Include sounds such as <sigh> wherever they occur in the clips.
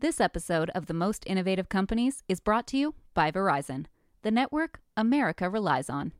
This episode of The Most Innovative Companies is brought to you by Verizon, the network America relies on.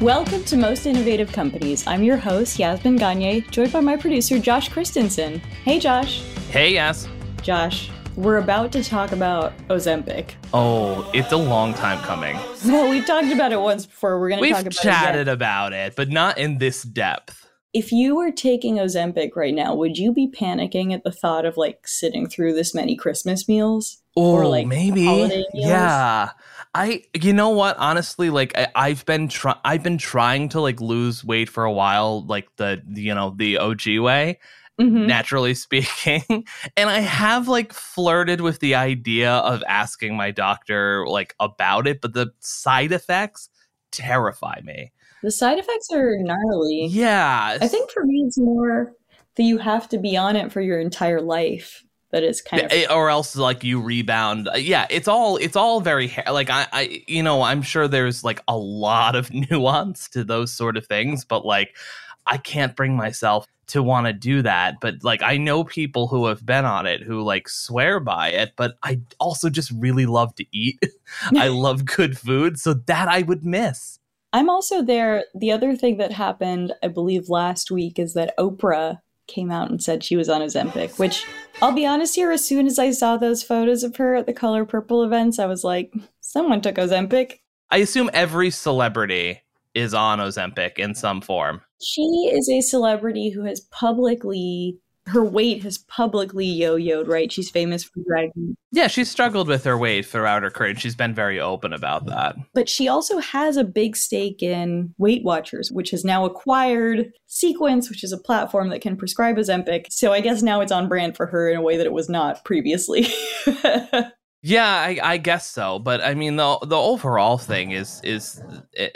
Welcome to Most Innovative Companies. I'm your host, Yasmin Gagne, joined by my producer, Josh Christensen. Hey, Josh. Hey, Yas. Josh, we're about to talk about Ozempic. Oh, it's a long time coming. Well, we've talked about it once before. We're going to talk We've about chatted it about it, but not in this depth. If you were taking Ozempic right now, would you be panicking at the thought of like sitting through this many Christmas meals? Oh, Or, like, maybe. Yeah. I you know what? Honestly, like I, I've been try- I've been trying to like lose weight for a while, like the you know the OG way, Mhm. naturally <laughs> speaking, and I have like flirted with the idea of asking my doctor like about it, but the side effects terrify me. The side effects are gnarly. Yeah, I think for me, it's more that you have to be on it for your entire life. That is kind of. Eh, or else like you rebound Uh, yeah it's all it's all very like I, I you know i'm sure there's like a lot of <laughs> nuance to those sort of things but like i can't bring myself to want to do that but like i know people who have been on it who like swear by it but i also just really love to eat <laughs> i <laughs> love good food so that i would miss I'm also there. The other thing that happened, I believe, last week is that Oprah came out and said she was on Ozempic, which I'll be honest here, as soon as I saw those photos of her at the Color Purple events, I was like, someone took Ozempic. i assume every celebrity is on ozempic in some form She is a celebrity who has publicly, her weight has publicly yo yoed, right? She's famous for dragging yeah she's struggled with her weight throughout her career and she's been very open about that But she also has a big stake in Weight Watchers, which has now acquired Sequence, which is a platform that can prescribe Ozempic. So I guess now it's on brand for her in a way that it was not previously. <laughs> Yeah, I, I guess so. But I mean, the the overall thing is is,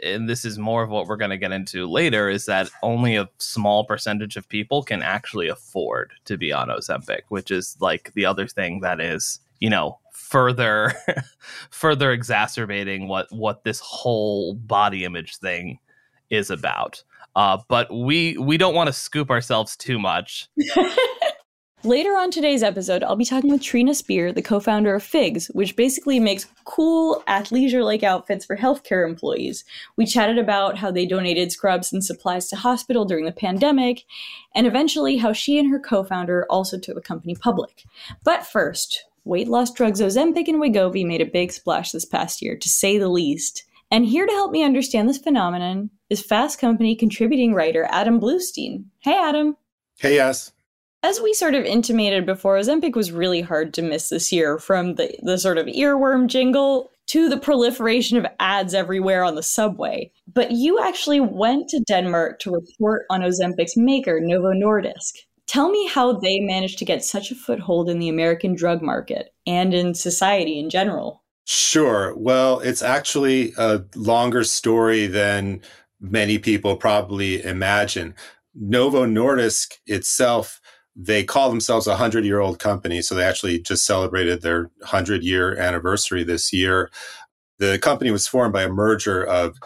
and this is more of what we're going to get into later, is that only a small percentage of people can actually afford to be on Ozempic, which is like the other thing that is, you know, further <laughs> further exacerbating what what this whole body image thing is about. Uh, but we we don't want to scoop ourselves too much. <laughs> Later on today's episode, I'll be talking with Trina Spear, the co founder of Figs, which basically makes cool athleisure like outfits for healthcare employees. We chatted about how they donated scrubs and supplies to hospital during the pandemic, and eventually how she and her co founder also took the company public. But first, weight loss drugs Ozempic and Wegovy made a big splash this past year, to say the least. And here to help me understand this phenomenon is Fast Company contributing writer Adam Bluestein. Hey, Adam. Hey, yes. As we sort of intimated before, Ozempic was really hard to miss this year from the, the sort of earworm jingle to the proliferation of ads everywhere on the subway. But you actually went to Denmark to report on Ozempic's maker, Novo Nordisk. Tell me how they managed to get such a foothold in the American drug market and in society in general. Sure. Well, it's actually a longer story than many people probably imagine. Novo Nordisk itself, they call themselves a 100 year old company. So they actually just celebrated their 100 year anniversary this year. The company was formed by a merger of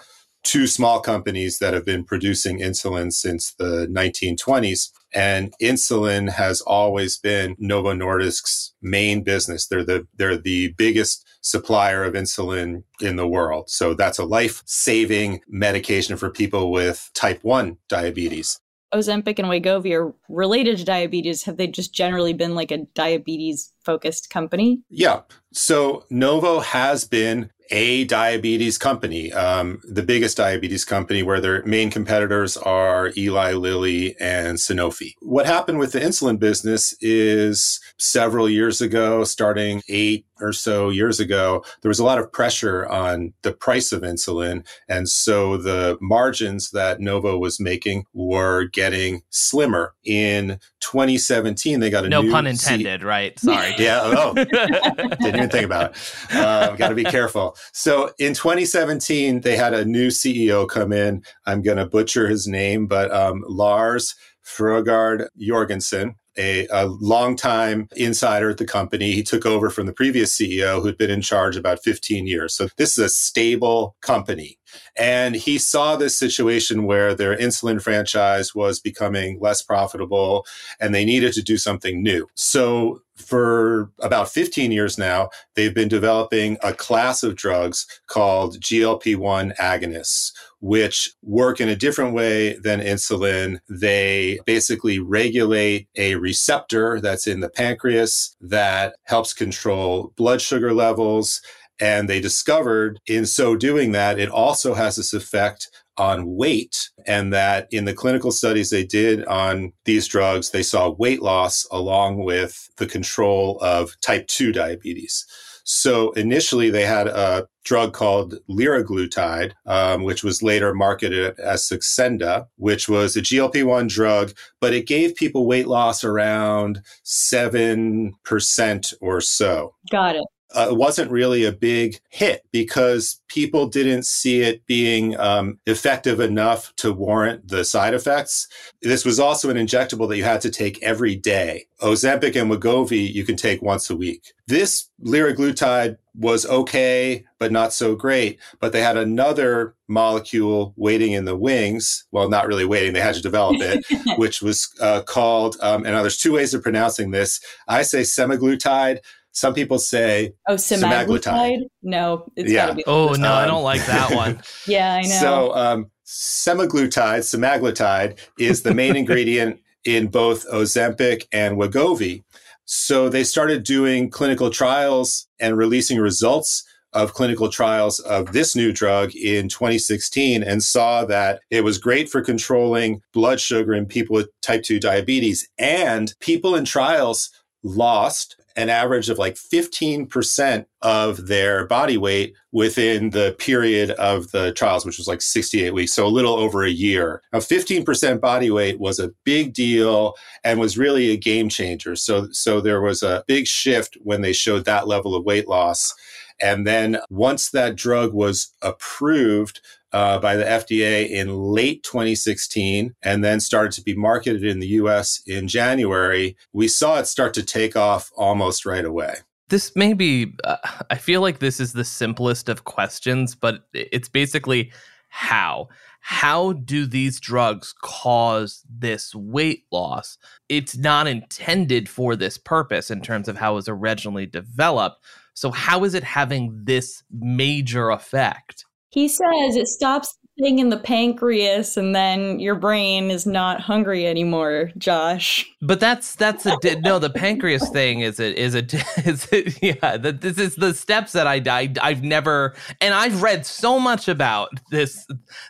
two small companies that have been producing insulin since the 1920s. And insulin has always been Novo Nordisk's main business. They're the, they're the biggest supplier of insulin in the world. So that's a life saving medication for people with type 1 diabetes. Ozempic and Wegovy are related to diabetes. Have they just generally been like a diabetes focused company? Yeah. So Novo has been a diabetes company, um, the biggest diabetes company, where their main competitors are Eli Lilly and Sanofi. What happened with the insulin business is several years ago, starting eight or so years ago, there was a lot of pressure on the price of insulin. And so the margins that Novo was making were getting slimmer. In 2017, they got a No new pun C- intended, right? Sorry. Yeah. Oh, <laughs> didn't even think about it. Uh, Got to be careful. So in 2017, they had a new CEO come in. I'm going to butcher his name, but um, Lars Fruergaard Jorgensen. A, a longtime insider at the company. He took over from the previous CEO who'd been in charge about 15 years. So this is a stable company. And he saw this situation where their insulin franchise was becoming less profitable and they needed to do something new. So for about 15 years now, they've been developing a class of drugs called GLP 1 agonists, which work in a different way than insulin. They basically regulate a receptor that's in the pancreas that helps control blood sugar levels. And they discovered in so doing that, it also has this effect on weight and that in the clinical studies they did on these drugs, they saw weight loss along with the control of type 2 diabetes. So initially they had a drug called liraglutide, um, which was later marketed as Saxenda, which was a GLP-1 drug, but it gave people weight loss around 7% or so. Got it uh, it wasn't really a big hit because people didn't see it being um, effective enough to warrant the side effects. This was also an injectable that you had to take every day. Ozempic and Wegovy you can take once a week. This liraglutide was okay, but not so great. But they had another molecule waiting in the wings. Well, not really waiting; they had to develop it, <laughs> which was uh, called. Um, and now there's two ways of pronouncing this. I say semaglutide some people say oh semaglutide. semaglutide. No, it's yeah. Gotta be- oh no, I don't like that one. <laughs> yeah, I know. So um, semaglutide, semaglutide is the main <laughs> ingredient in both Ozempic and Wegovy. So they started doing clinical trials and releasing results of clinical trials of this new drug in 2016 and saw that it was great for controlling blood sugar in people with type 2 diabetes. And people in trials lost an average of like 15% of their body weight within the period of the trials, which was like 68 weeks. So a little over a year. Now, 15% body weight was a big deal and was really a game changer. So, so there was a big shift when they showed that level of weight loss. And then once that drug was approved, uh, by the FDA in late 2016 and then started to be marketed in the US in January, we saw it start to take off almost right away. This may be, uh, I feel like this is the simplest of questions, but it's basically how. How do these drugs cause this weight loss? It's not intended for this purpose in terms of how it was originally developed. So, how is it having this major effect? He says it stops the thing in the pancreas and then your brain is not hungry anymore, Josh. But that's that's a no. The pancreas thing is it is it <laughs> is it yeah. That this is the steps that I, I I've never and I've read so much about this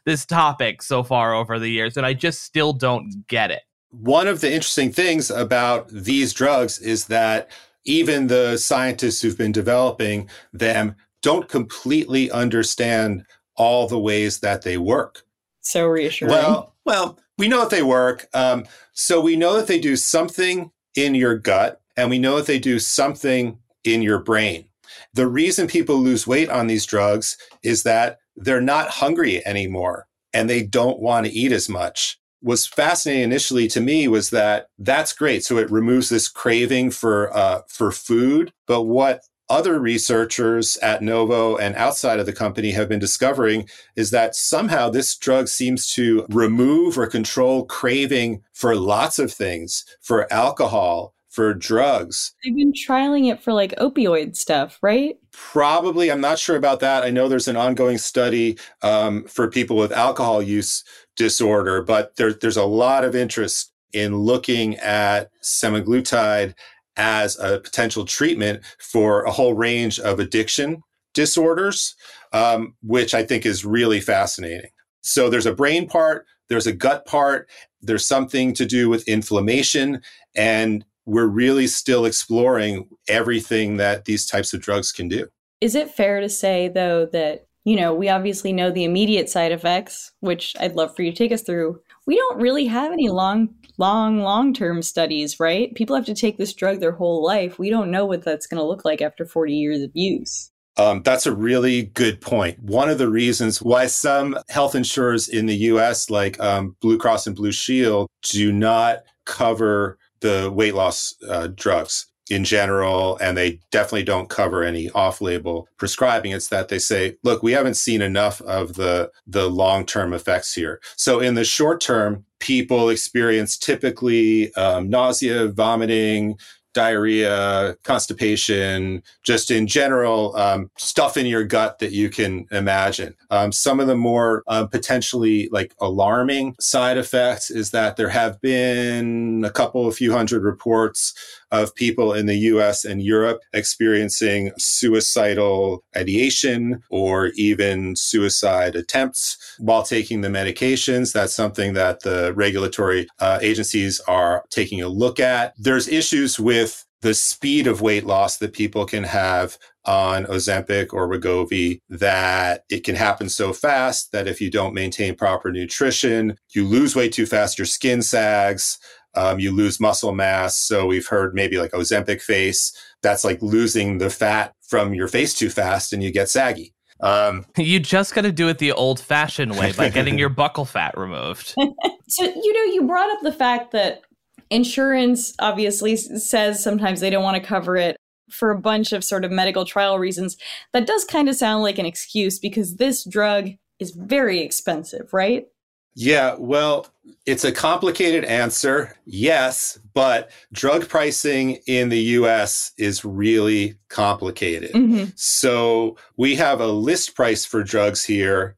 this topic so far over the years, and I just still don't get it. One of the interesting things about these drugs is that even the scientists who've been developing them don't completely understand all the ways that they work. So reassuring. Well, well, we know that they work. Um, so we know that they do something in your gut, and we know that they do something in your brain. The reason people lose weight on these drugs is that they're not hungry anymore and they don't want to eat as much. Was fascinating initially to me was that that's great. So it removes this craving for uh, for food. But what other researchers at Novo and outside of the company have been discovering is that somehow this drug seems to remove or control craving for lots of things, for alcohol, for drugs. They've been trialing it for like opioid stuff, right? Probably. I'm not sure about that. I know there's an ongoing study um, for people with alcohol use disorder, but there, there's a lot of interest in looking at semaglutide as a potential treatment for a whole range of addiction disorders, um, which I think is really fascinating. So there's a brain part, there's a gut part, there's something to do with inflammation, and we're really still exploring everything that these types of drugs can do. Is it fair to say, though, that, you know, we obviously know the immediate side effects, which I'd love for you to take us through. We don't really have any long long, long term studies, right? People have to take this drug their whole life. We don't know what that's going to look like after 40 years of use. Um, that's a really good point. One of the reasons why some health insurers in the US, like um, Blue Cross and Blue Shield, do not cover the weight loss uh, drugs. In general, and they definitely don't cover any off-label prescribing. It's that they say, look, we haven't seen enough of the the long-term effects here. So in the short term, people experience typically um, nausea, vomiting, diarrhea, constipation, just in general, um, stuff in your gut that you can imagine. Um, some of the more uh, potentially like alarming side effects is that there have been a couple, a few hundred reports of people in the US and Europe experiencing suicidal ideation or even suicide attempts while taking the medications. That's something that the regulatory uh, agencies are taking a look at. There's issues with the speed of weight loss that people can have on Ozempic or Wegovy that it can happen so fast that if you don't maintain proper nutrition, you lose weight too fast, your skin sags, um, you lose muscle mass. So we've heard maybe like Ozempic face. That's like losing the fat from your face too fast and you get saggy. Um, <laughs> you just got to do it the old fashioned way by getting your <laughs> buccal fat removed. <laughs> so, you know, you brought up the fact that insurance obviously says sometimes they don't want to cover it for a bunch of sort of medical trial reasons. That does kind of sound like an excuse because this drug is very expensive, right? Yeah, well, it's a complicated answer. Yes, but drug pricing in the US is really complicated. Mm-hmm. So we have a list price for drugs here.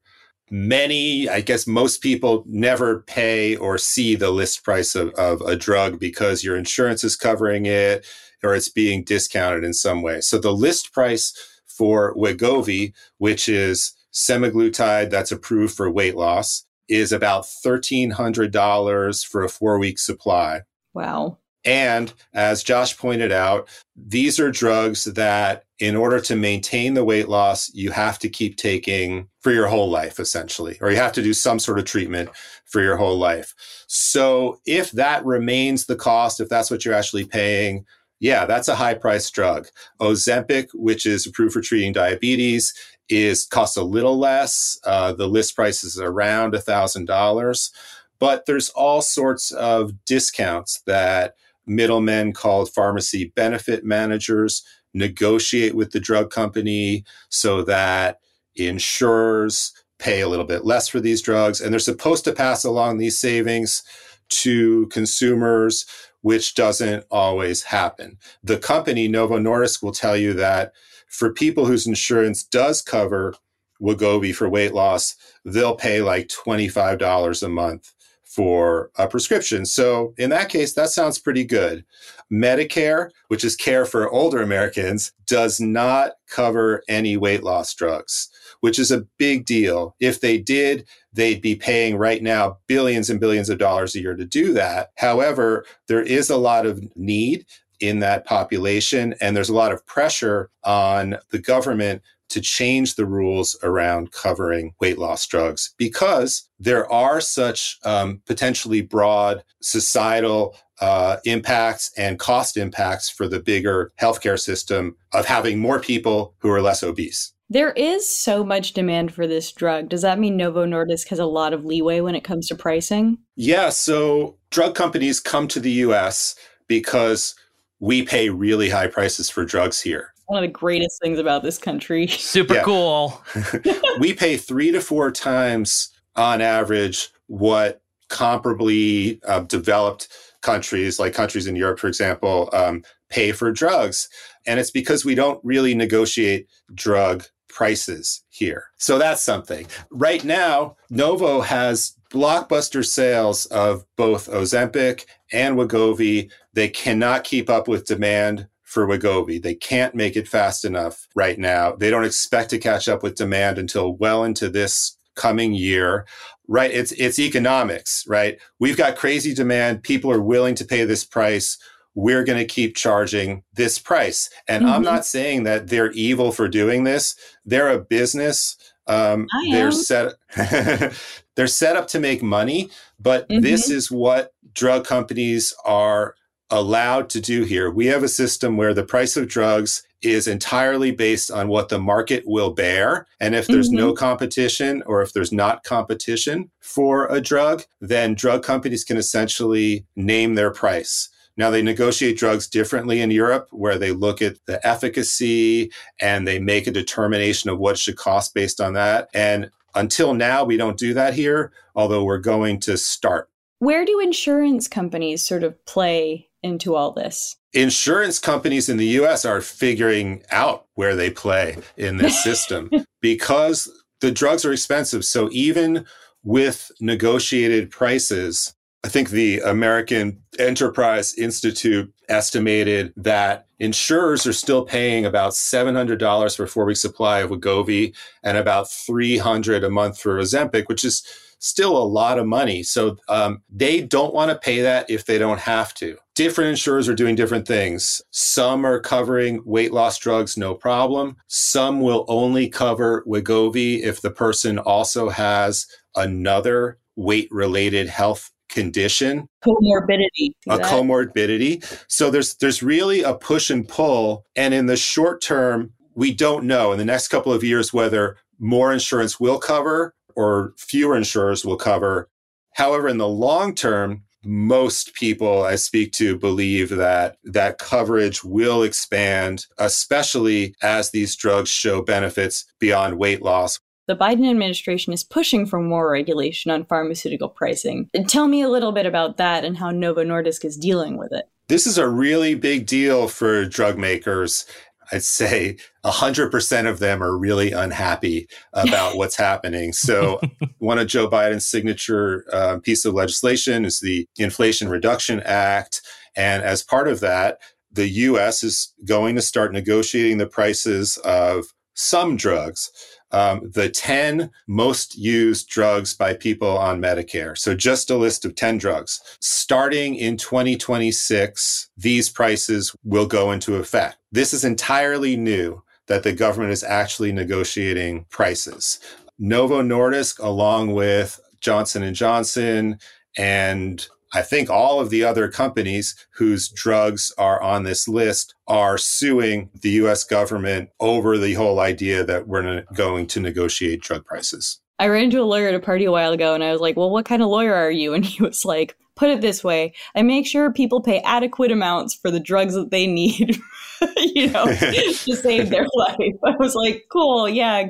Many, I guess most people never pay or see the list price of, of a drug because your insurance is covering it or it's being discounted in some way. So the list price for Wegovy, which is semaglutide that's approved for weight loss, is about $1,300 for a four week supply. Wow. And as Josh pointed out, these are drugs that, in order to maintain the weight loss, you have to keep taking for your whole life, essentially, or you have to do some sort of treatment for your whole life. So, if that remains the cost, if that's what you're actually paying, yeah, that's a high price drug. Ozempic, which is approved for treating diabetes, is costs a little less. Uh, the list price is around a thousand dollars, but there's all sorts of discounts that middlemen called pharmacy benefit managers negotiate with the drug company so that insurers pay a little bit less for these drugs and they're supposed to pass along these savings to consumers which doesn't always happen the company novo nordisk will tell you that for people whose insurance does cover Wegovy for weight loss, they'll pay like $25 a month for a prescription. So in that case, that sounds pretty good. Medicare, which is care for older Americans, does not cover any weight loss drugs, which is a big deal. If they did, they'd be paying right now billions and billions of dollars a year to do that. However, there is a lot of need in that population. And there's a lot of pressure on the government to change the rules around covering weight loss drugs because there are such um, potentially broad societal uh, impacts and cost impacts for the bigger healthcare system of having more people who are less obese. There is so much demand for this drug. Does that mean Novo Nordisk has a lot of leeway when it comes to pricing? Yeah. So drug companies come to the US because we pay really high prices for drugs here. One of the greatest things about this country. <laughs> Super cool. <laughs> we pay three to four times on average what comparably uh, developed countries, like countries in Europe, for example, um, pay for drugs. And it's because we don't really negotiate drug prices here. So that's something. Right now, Novo has blockbuster sales of both Ozempic and Wegovy. They cannot keep up with demand for Wegovy. They can't make it fast enough right now. They don't expect to catch up with demand until well into this coming year. Right? It's it's economics, right? We've got crazy demand. People are willing to pay this price. We're going to keep charging this price. And mm-hmm. I'm not saying that they're evil for doing this. They're a business. Um, they're set <laughs> they're set up to make money, but mm-hmm. this is what drug companies are allowed to do here. We have a system where the price of drugs is entirely based on what the market will bear. And if there's mm-hmm. no competition or if there's not competition for a drug, then drug companies can essentially name their price. Now, they negotiate drugs differently in Europe, where they look at the efficacy and they make a determination of what should cost based on that. And until now, we don't do that here, although we're going to start. Where do insurance companies sort of play into all this? Insurance companies in the US are figuring out where they play in this <laughs> system because the drugs are expensive. So even with negotiated prices, I think the American Enterprise Institute estimated that insurers are still paying about $700 for a four week supply of Wegovy and about 300 a month for Ozempic, which is still a lot of money. So um, they don't want to pay that if they don't have to. Different insurers are doing different things. Some are covering weight loss drugs, no problem. Some will only cover Wegovy if the person also has another weight related health condition. Comorbidity. A comorbidity. So there's there's really a push and pull and in the short term we don't know. In the next couple of years whether more insurance will cover or fewer insurers will cover. However in the long term most people I speak to believe that that coverage will expand, especially as these drugs show benefits beyond weight loss, the Biden administration is pushing for more regulation on pharmaceutical pricing. And tell me a little bit about that and how Novo Nordisk is dealing with it. This is a really big deal for drug makers. I'd say 100% of them are really unhappy about what's <laughs> happening. So, one of Joe Biden's signature uh, piece of legislation is the Inflation Reduction Act. And as part of that, the US is going to start negotiating the prices of some drugs um, the 10 most used drugs by people on Medicare. So just a list of 10 drugs. Starting in 2026, these prices will go into effect. This is entirely new that the government is actually negotiating prices. Novo Nordisk, along with Johnson & Johnson and I think all of the other companies whose drugs are on this list are suing the US government over the whole idea that we're going to negotiate drug prices. I ran into a lawyer at a party a while ago and I was like, Well, what kind of lawyer are you? <laughs> And he was like, Put it this way I make sure people pay adequate amounts for the drugs that they need, <laughs> you know, <laughs> to save their life. I was like, Cool, yeah,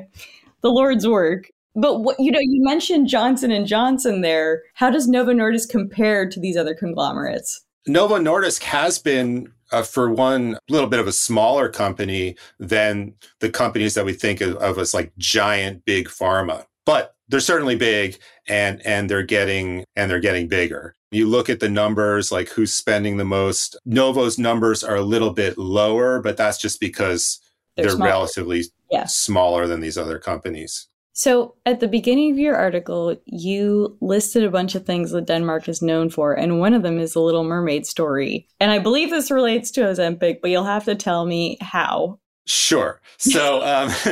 the Lord's work. But what you know, you mentioned Johnson and Johnson there. How does Novo Nordisk compare to these other conglomerates? Novo Nordisk has been uh, for one a little bit of a smaller company than the companies that we think of, of as like giant big pharma. But they're certainly big and and they're getting and they're getting bigger. You look at the numbers like who's spending the most. Novo's numbers are a little bit lower, but that's just because they're, they're relatively yeah. smaller than these other companies. So, at the beginning of your article, you listed a bunch of things that Denmark is known for, and one of them is the Little Mermaid story. And I believe this relates to Ozempic, but you'll have to tell me how. Sure. So, um, <laughs>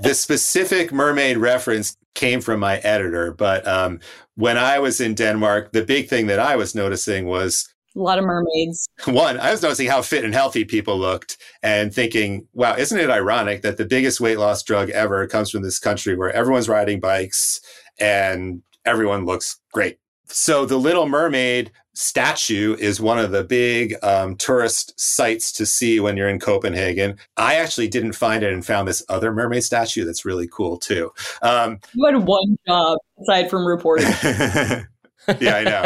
the specific mermaid reference came from my editor, but um, when I was in Denmark, the big thing that I was noticing was a lot of mermaids. One, I was noticing how fit and healthy people looked and thinking, wow, isn't it ironic that the biggest weight loss drug ever comes from this country where everyone's riding bikes and everyone looks great? So the Little Mermaid statue is one of the big um, tourist sites to see when you're in Copenhagen. I actually didn't find it and found this other mermaid statue that's really cool too. Um, you had one job aside from reporting. <laughs> <laughs> yeah, I know.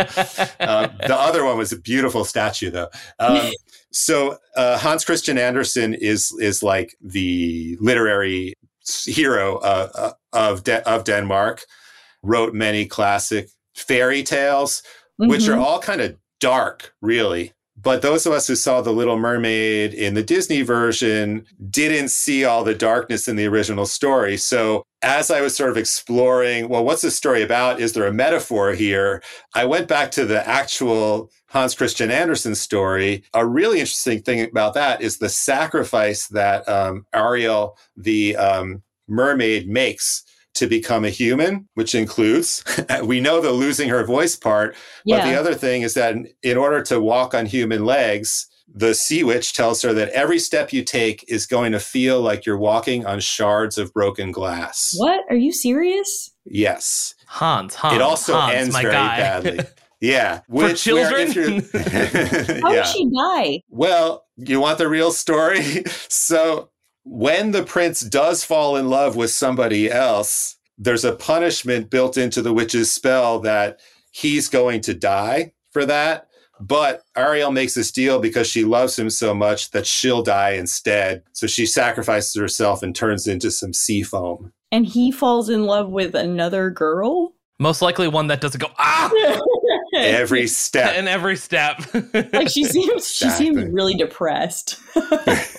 Um, the other one was a beautiful statue, though. Um, <laughs> so uh, Hans Christian Andersen is is like the literary hero uh, uh, of De- of Denmark. Wrote many classic fairy tales, mm-hmm. which are mm-hmm. all kind of dark, really. But those of us who saw The Little Mermaid in the Disney version didn't see all the darkness in the original story. So as I was sort of exploring, well, what's the story about? Is there a metaphor here? I went back to the actual Hans Christian Andersen story. A really interesting thing about that is the sacrifice that um, Ariel, the um, mermaid, makes to become a human, which includes, <laughs> we know the losing her voice part. But the other thing is that in order to walk on human legs, the sea witch tells her that every step you take is going to feel like you're walking on shards of broken glass. What? Are you serious? Yes. Hans, Hans. It also Hans, ends very guy. badly. <laughs> Yeah. For children? How did <laughs> she die? Well, you want the real story? so when the prince does fall in love with somebody else, there's a punishment built into the witch's spell that he's going to die for that. But Ariel makes this deal because she loves him so much that she'll die instead. So she sacrifices herself and turns into some sea foam. And he falls in love with another girl? Most likely one that doesn't go ah <laughs> Every step. in every step. <laughs> like she seems she seems really depressed. <laughs>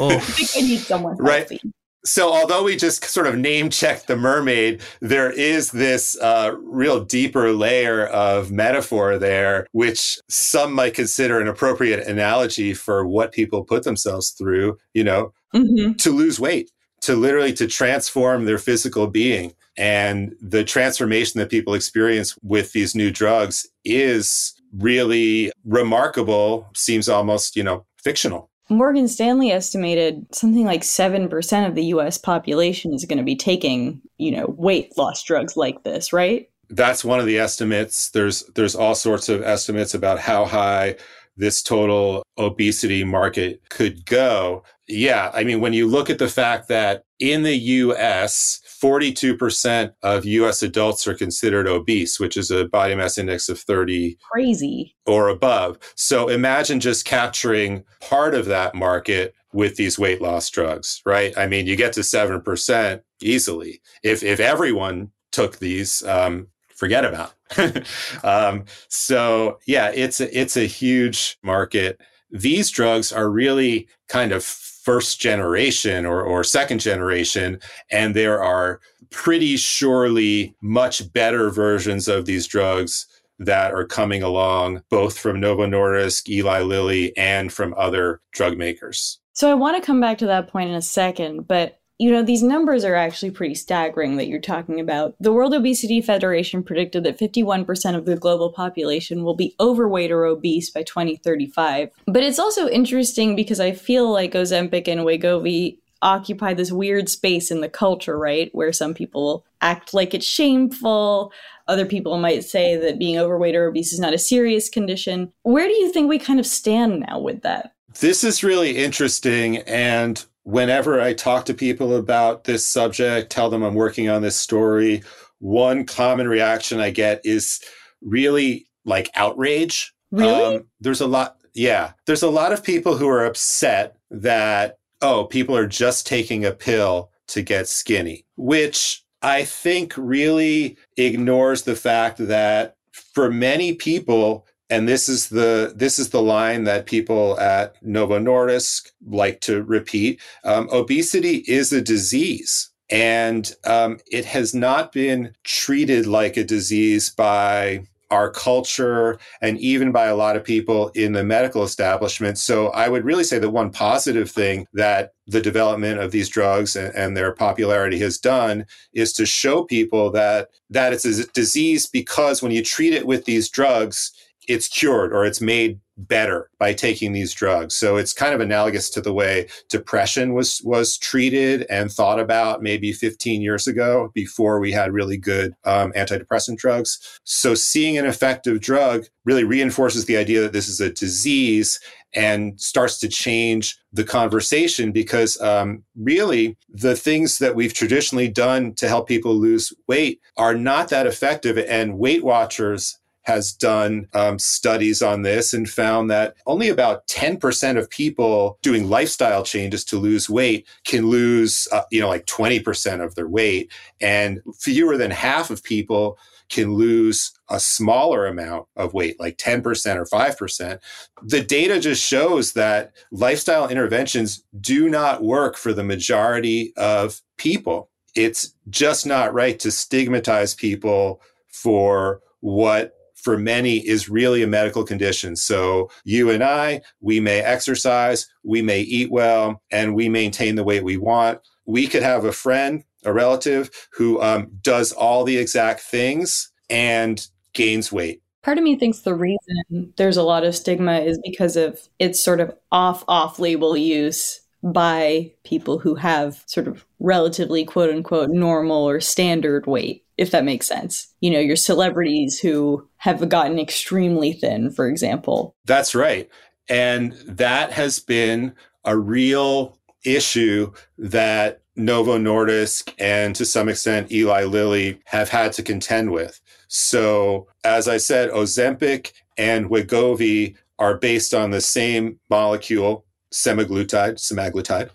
Oh. I think I need someone Right. healthy. So, although we just sort of name checked the mermaid, there is this uh, real deeper layer of metaphor there, which some might consider an appropriate analogy for what people put themselves through, you know, Mhm. to lose weight, to literally to transform their physical being. And the transformation that people experience with these new drugs is really remarkable, seems almost, you know, fictional. Morgan Stanley estimated something like 7% of the US population is going to be taking, you know, weight loss drugs like this, right? that's one of the estimates. There's there's all sorts of estimates about how high this total obesity market could go. Yeah, I mean when you look at the fact that in the US 42% of US adults are considered obese, which is a body mass index of 30 Crazy. or above. So imagine just capturing part of that market with these weight loss drugs, right? I mean, you get to 7% easily. If if everyone took these, um, forget about. <laughs> um, so yeah, it's a, it's a huge market. These drugs are really kind of first generation or, or second generation, and there are pretty surely much better versions of these drugs that are coming along, both from Novo Nordisk, Eli Lilly, and from other drug makers. So I want to come back to that point in a second, but you know, these numbers are actually pretty staggering that you're talking about. The World Obesity Federation predicted that 51% of the global population will be overweight or obese by 2035. But it's also interesting because I feel like Ozempic and Wegovy occupy this weird space in the culture, right? Where some people act like it's shameful. Other people might say that being overweight or obese is not a serious condition. Where do you think we kind of stand now with that? This is really interesting. And whenever I talk to people about this subject, tell them I'm working on this story, one common reaction I get is really like outrage. Really? Um, there's a lot, yeah, there's a lot of people who are upset that, oh, people are just taking a pill to get skinny, which I think really ignores the fact that for many people, and this is the this is the line that people at Novo Nordisk like to repeat. Um, obesity is a disease, and um, it has not been treated like a disease by our culture and even by a lot of people in the medical establishment. So I would really say that one positive thing that the development of these drugs and, and their popularity has done is to show people that that it's a disease because when you treat it with these drugs, it's cured or it's made better by taking these drugs. So it's kind of analogous to the way depression was was treated and thought about maybe 15 years ago before we had really good um, antidepressant drugs. So seeing an effective drug really reinforces the idea that this is a disease and starts to change the conversation because um, really the things that we've traditionally done to help people lose weight are not that effective and weight watchers has done um, studies on this and found that only about 10% of people doing lifestyle changes to lose weight can lose, uh, you know, like 20% of their weight. And fewer than half of people can lose a smaller amount of weight, like 10% or 5%. The data just shows that lifestyle interventions do not work for the majority of people. It's just not right to stigmatize people for what for many is really a medical condition. So you and I, we may exercise, we may eat well, and we maintain the weight we want. We could have a friend, a relative who um, does all the exact things and gains weight. Part of me thinks the reason there's a lot of stigma is because of its sort of off off label use by people who have sort of relatively quote unquote normal or standard weight. If that makes sense. You know, your celebrities who have gotten extremely thin, for example. That's right. And that has been a real issue that Novo Nordisk and to some extent Eli Lilly have had to contend with. So, as I said, Ozempic and Wegovy are based on the same molecule, semaglutide, semaglutide.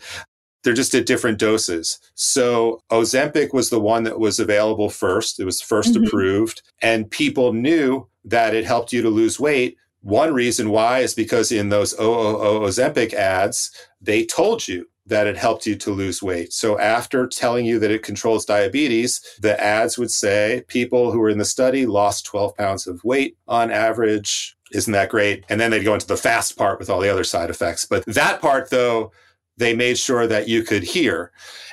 They're just at different doses. So Ozempic was the one that was available first. It was 1st mm-hmm. approved, and people knew that it helped you to lose weight. One reason why is because in those OOO Ozempic ads, they told you that it helped you to lose weight. So after telling you that it controls diabetes, the ads would say people who were in the study lost 12 pounds of weight on average. Isn't that great? And then they'd go into the fast part with all the other side effects. But that part, though, they made sure that you could hear.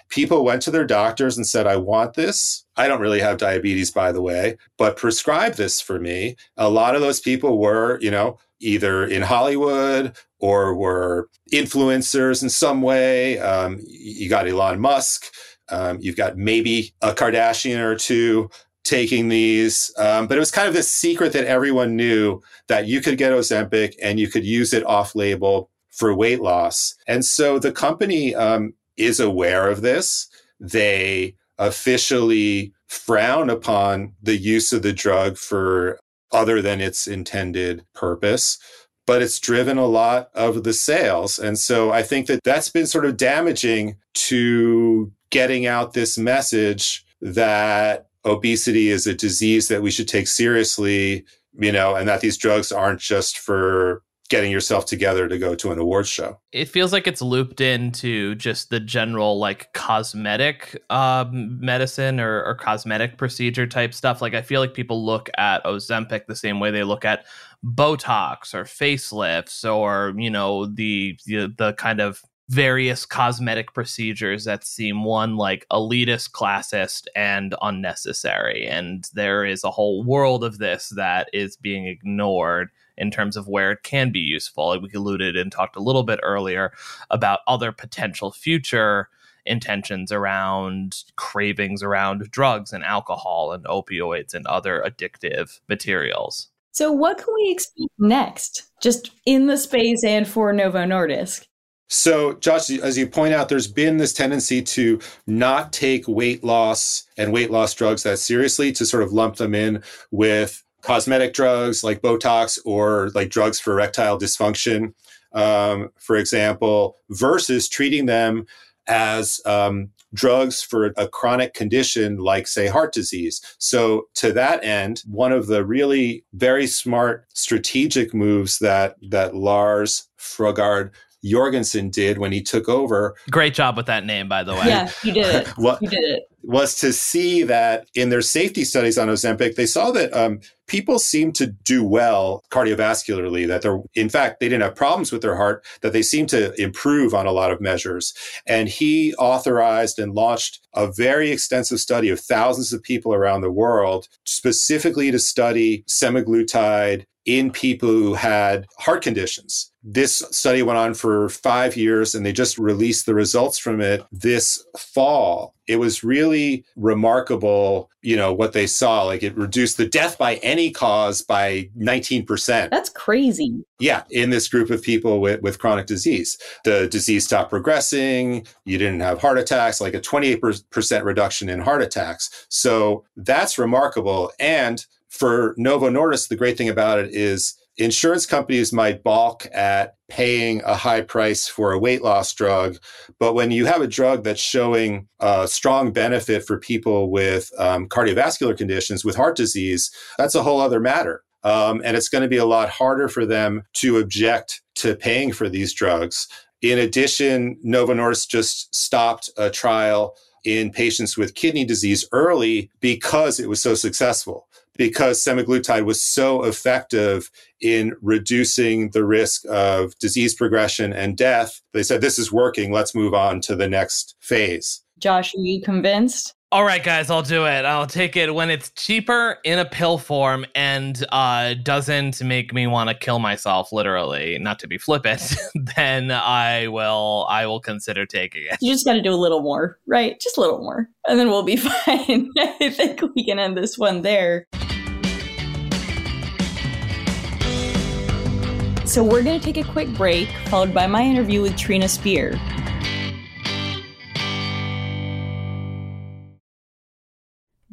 People went to their doctors and said, I want this. I don't really have diabetes, by the way, but prescribe this for me. A lot of those people were, you know, either in Hollywood or were influencers in some way. Um, you got Elon Musk. Um, you've got maybe a Kardashian or two taking these. Um, but it was kind of this secret that everyone knew that you could get Ozempic and you could use it off label for weight loss. And so the company um, is aware of this. They officially frown upon the use of the drug for other than its intended purpose but it's driven a lot of the sales. And so I think that that's been sort of damaging to getting out this message that obesity is a disease that we should take seriously, you know, and that these drugs aren't just for getting yourself together to go to an awards show. It feels like it's looped into just the general like cosmetic um, medicine or, or cosmetic procedure type stuff. Like I feel like people look at Ozempic the same way they look at Botox or facelifts or you know the the, the kind of various cosmetic procedures that seem one like elitist, classist, and unnecessary. And there is a whole world of this that is being ignored in terms of where it can be useful. Like we alluded and talked a little bit earlier about other potential future intentions around cravings around drugs and alcohol and opioids and other addictive materials. So, what can we expect next, just in the space and for Novo Nordisk? So, Josh, as you point out, there's been this tendency to not take weight loss and weight loss drugs that seriously, to sort of lump them in with cosmetic drugs like Botox or like drugs for erectile dysfunction, um, for example, versus treating them as um, drugs for a chronic condition like, say, heart disease. So, to that end, one of the really very smart strategic moves that that Lars Fruergaard Jorgensen did when he took over. Great job with that name, by the way. Yeah, you did it. <laughs> what, you did it. Was to see that in their safety studies on Ozempic, they saw that um, people seemed to do well cardiovascularly, that they're, in fact, they didn't have problems with their heart, that they seemed to improve on a lot of measures. And he authorized and launched a very extensive study of thousands of people around the world, specifically to study semaglutide in people who had heart conditions. This study went on for five years and they just released the results from it this fall. It was really remarkable, you know, what they saw. Like it reduced the death by any cause by 19%. That's crazy. Yeah, in this group of people with, with chronic disease. The disease stopped progressing. You didn't have heart attacks, like a 28% reduction in heart attacks. So that's remarkable. And for Novo Nordisk, the great thing about it is insurance companies might balk at paying a high price for a weight loss drug. But when you have a drug that's showing a strong benefit for people with um, cardiovascular conditions, with heart disease, that's a whole other matter. Um, and it's going to be a lot harder for them to object to paying for these drugs. In addition, Novo Nordisk just stopped a trial in patients with kidney disease early because it was so successful because semaglutide was so effective in reducing the risk of disease progression and death. They said, this is working. Let's move on to the next phase. Josh, are you convinced? All right, guys, I'll do it. I'll take it when it's cheaper in a pill form and uh, doesn't make me want to kill myself, literally. Not to be flippant, <laughs> then I will. I will consider taking it. You just got to do a little more, right? Just a little more, and then we'll be <laughs> fine. <laughs> I think we can end this one there. So we're going to take a quick break, followed by my interview with Trina Spear.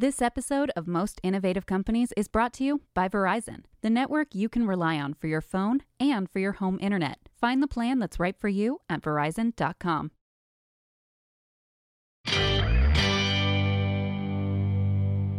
This episode of Most Innovative Companies is brought to you by Verizon, the network you can rely on for your phone and for your home internet. Find the plan that's right for you at verizon.com.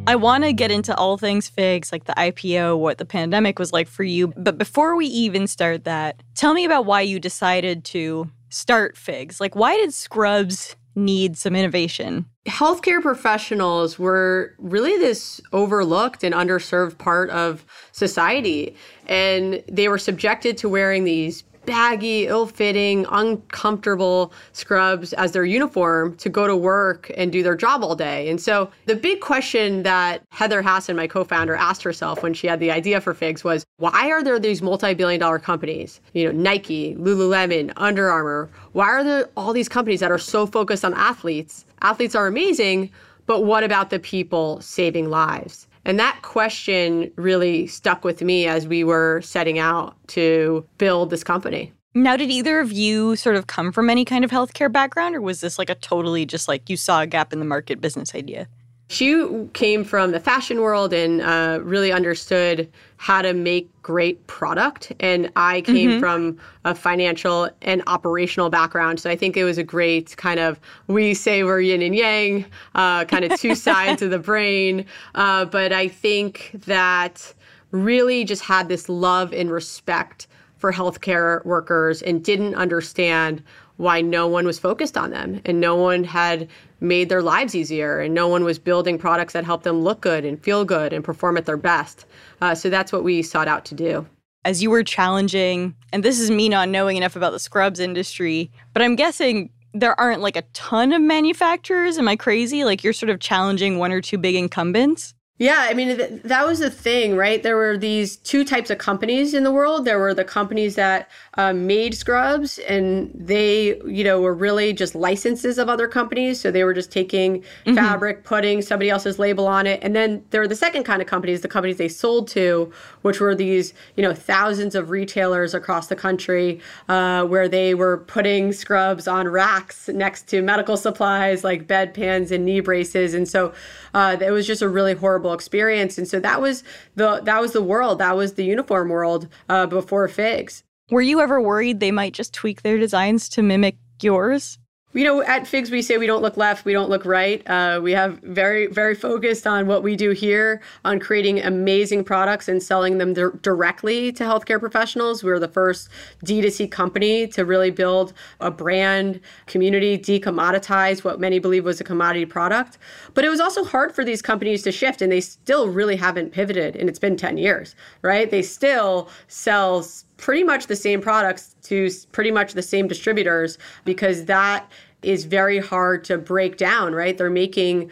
I want to get into all things figs, like the IPO, what the pandemic was like for you. But before we even start that, tell me about why you decided to start figs. Like, why did Scrubs need some innovation? Healthcare professionals were really this overlooked and underserved part of society. And they were subjected to wearing these baggy, ill fitting, uncomfortable scrubs as their uniform to go to work and do their job all day. And so the big question that Heather Hasson, my co founder, asked herself when she had the idea for Figs was why are there these multi billion dollar companies, you know, Nike, Lululemon, Under Armour? Why are there all these companies that are so focused on athletes? Athletes are amazing, but what about the people saving lives? And that question really stuck with me as we were setting out to build this company. Now, did either of you sort of come from any kind of healthcare background, or was this like a totally just like you saw a gap in the market business idea? She came from the fashion world and uh, really understood how to make great product. And I came mm-hmm. from a financial and operational background. So I think it was a great kind of, we say we're yin and yang, uh, kind of two <laughs> sides of the brain. Uh, but I think that really just had this love and respect for healthcare workers and didn't understand why no one was focused on them and no one had made their lives easier and no one was building products that helped them look good and feel good and perform at their best. Uh, so that's what we sought out to do. As you were challenging, and this is me not knowing enough about the scrubs industry, but I'm guessing there aren't like a ton of manufacturers. Am I crazy? Like you're sort of challenging one or two big incumbents? Yeah, I mean, th- that was the thing, right? There were these two types of companies in the world. There were the companies that um, made scrubs, and they, you know, were really just licenses of other companies. So they were just taking mm-hmm. fabric, putting somebody else's label on it. And then there were the second kind of companies, the companies they sold to, which were these, you know, thousands of retailers across the country uh, where they were putting scrubs on racks next to medical supplies like bedpans and knee braces. And so uh, it was just a really horrible experience. And so that was the that was the world. That was the uniform world uh, before Figs. Were you ever worried they might just tweak their designs to mimic yours? You know, at Figs, we say we don't look left, we don't look right. Uh, we have very, very focused on what we do here on creating amazing products and selling them di- directly to healthcare professionals. We are the first D2C company to really build a brand community, decommoditize what many believe was a commodity product. But it was also hard for these companies to shift, and they still really haven't pivoted. And it's been 10 years, right? They still sell pretty much the same products to pretty much the same distributors because that is very hard to break down, right? They're making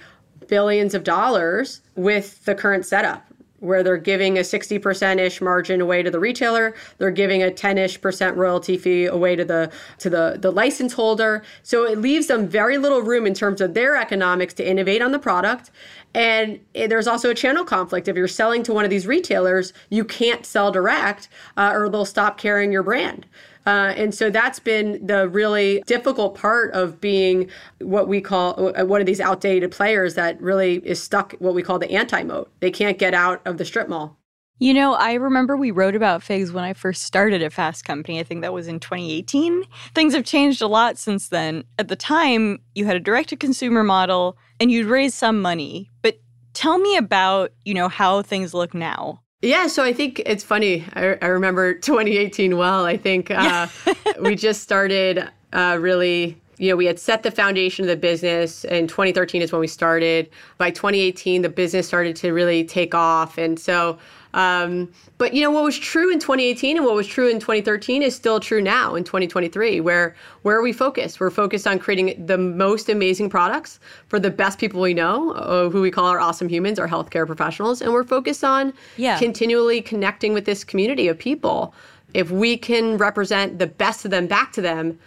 billions of dollars with the current setup where they're giving a 60% ish margin away to the retailer they're giving a 10 ish percent royalty fee away to the to the the license holder. So it leaves them very little room in terms of their economics to innovate on the product. And there's also a channel conflict. If you're selling to one of these retailers you can't sell direct uh, or they'll stop carrying your brand uh, and so that's been the really difficult part of being what we call uh, one of these outdated players that really is stuck what we call the anti moat. They can't get out of the strip mall. You know, I remember we wrote about figs when I first started at Fast Company. I think that was in 2018. Things have changed a lot since then. At the time, you had a direct to consumer model and you'd raise some money. But tell me about, you know, how things look now. Yeah, so I think it's funny. I, I remember <laughs> 2018 well. I think uh, <laughs> we just started uh, really, you know, we had set the foundation of the business. In 2013 is when we started. By 2018, the business started to really take off. And so Um, but you know what was true in 2018 and what was true in 2013 is still true now in 2023. Where where are we focused? We're focused on creating the most amazing products for the best people we know, uh, who we call our awesome humans, our healthcare professionals, and we're focused on yeah. continually connecting with this community of people. If we can represent the best of them back to them,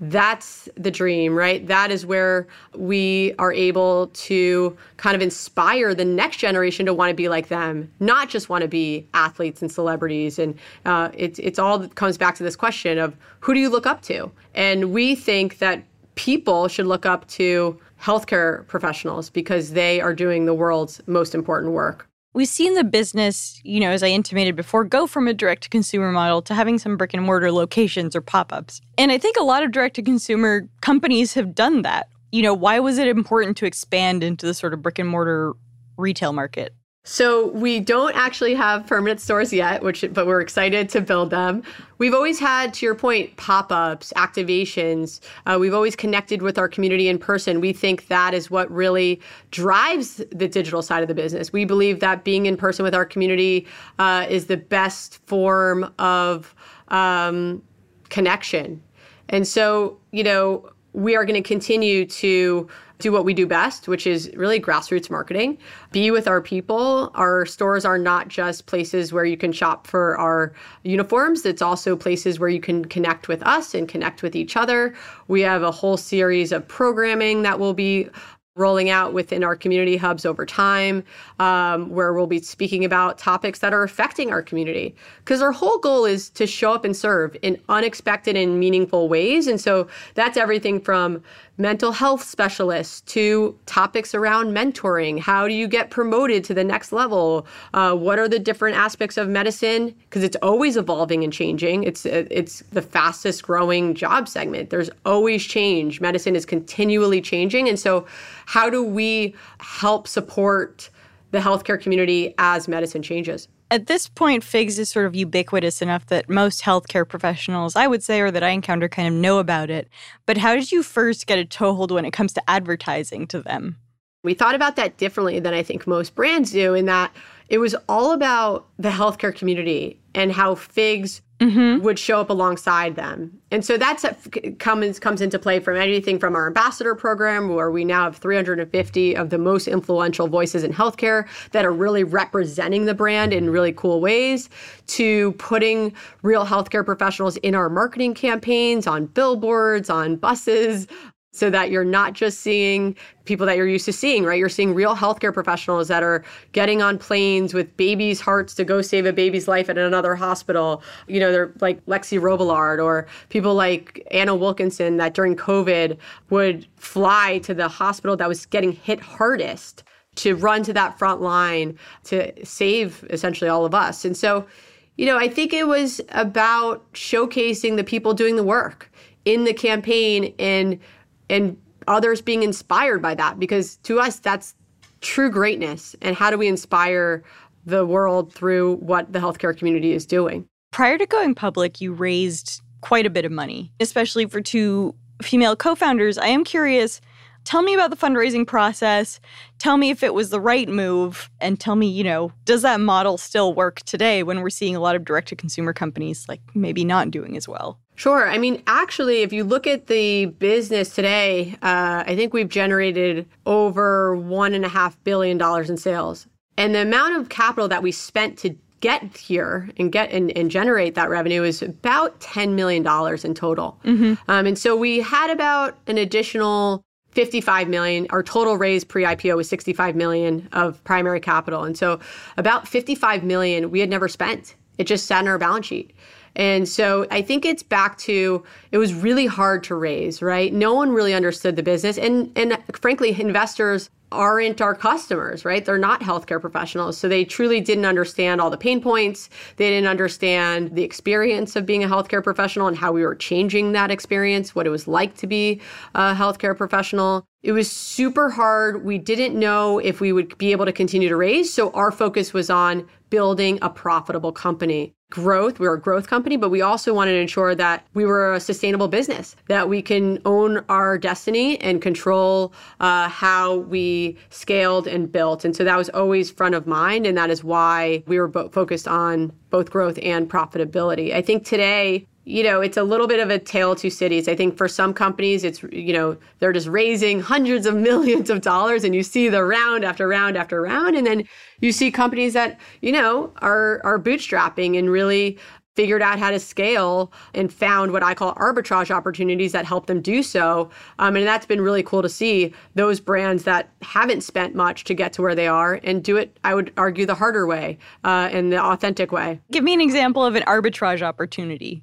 that's the dream, right? That is where we are able to kind of inspire the next generation to want to be like them, not just want to be athletes and celebrities. And uh, it's it's all comes back to this question of who do you look up to? And we think that people should look up to healthcare professionals because they are doing the world's most important work. We've seen the business, you know, as I intimated before, go from a direct to consumer model to having some brick and mortar locations or pop ups. And I think a lot of direct to consumer companies have done that. You know, why was it important to expand into the sort of brick and mortar retail market? So we don't actually have permanent stores yet, which but we're excited to build them. We've always had, to your point, pop-ups, activations. Uh, we've always connected with our community in person. We think that is what really drives the digital side of the business. We believe that being in person with our community uh, is the best form of um, connection. And so, you know, we are going to continue to do what we do best, which is really grassroots marketing. Be with our people. Our stores are not just places where you can shop for our uniforms, it's also places where you can connect with us and connect with each other. We have a whole series of programming that will be rolling out within our community hubs over time, um, where we'll be speaking about topics that are affecting our community. Because our whole goal is to show up and serve in unexpected and meaningful ways. And so that's everything from mental health specialists to topics around mentoring. How do you get promoted to the next level? Uh, what are the different aspects of medicine? Because it's always evolving and changing. It's it's the fastest growing job segment. There's always change. Medicine is continually changing, and so how do we help support the healthcare community as medicine changes? At this point, FIGS is sort of ubiquitous enough that most healthcare professionals, I would say, or that I encounter, kind of know about it. But how did you first get a toehold when it comes to advertising to them? We thought about that differently than I think most brands do, in that it was all about the healthcare community and how FIGS mm-hmm. would show up alongside them. And so that's comes comes into play from anything from our ambassador program, where we now have 350 of the most influential voices in healthcare that are really representing the brand in really cool ways, to putting real healthcare professionals in our marketing campaigns, on billboards, on buses, so that you're not just seeing people that you're used to seeing, right? You're seeing real healthcare professionals that are getting on planes with babies' hearts to go save a baby's life at another hospital. You know, they're like Lexi Robillard or people like Anna Wilkinson that during COVID would fly to the hospital that was getting hit hardest to run to that front line to save essentially all of us. And so, you know, I think it was about showcasing the people doing the work in the campaign and and others being inspired by that because to us that's true greatness. And how do we inspire the world through what the healthcare community is doing? Prior to going public you raised quite a bit of money especially for two female co-founders. I am curious tell me about the fundraising process tell me if it was the right move and tell me you know does that model still work today when we're seeing a lot of direct to consumer companies like maybe not doing as well Sure. I mean, actually, if you look at the business today, uh, I think we've generated over one and a half billion dollars in sales, and the amount of capital that we spent to get here and get and, and generate that revenue is about ten million dollars in total. Mm-hmm. Um, and so we had about an additional 55 million our total raise pre-ipo was 65 million of primary capital and so about 55 million we had never spent it just sat in our balance sheet and so I think it's back to it was really hard to raise, right? No one really understood the business. And and frankly, investors aren't our customers, right? They're not healthcare professionals. So they truly didn't understand all the pain points. They didn't understand the experience of being a healthcare professional and how we were changing that experience, what it was like to be a healthcare professional. It was super hard. We didn't know if we would be able to continue to raise. So our focus was on building a profitable company. Growth. We were a growth company, but we also wanted to ensure that we were a sustainable business, that we can own our destiny and control uh, how we scaled and built. And so that was always front of mind. And that is why we were bo- focused on both growth and profitability. I think today, you know, it's a little bit of a tale of two cities. I think for some companies, it's, you know, they're just raising hundreds of <laughs> millions of dollars and you see the round after round after round. And then you see companies that, you know, are, are bootstrapping and really figured out how to scale and found what I call arbitrage opportunities that help them do so. Um, and that's been really cool to see those brands that haven't spent much to get to where they are and do it, I would argue, the harder way uh, and the authentic way. Give me an example of an arbitrage opportunity.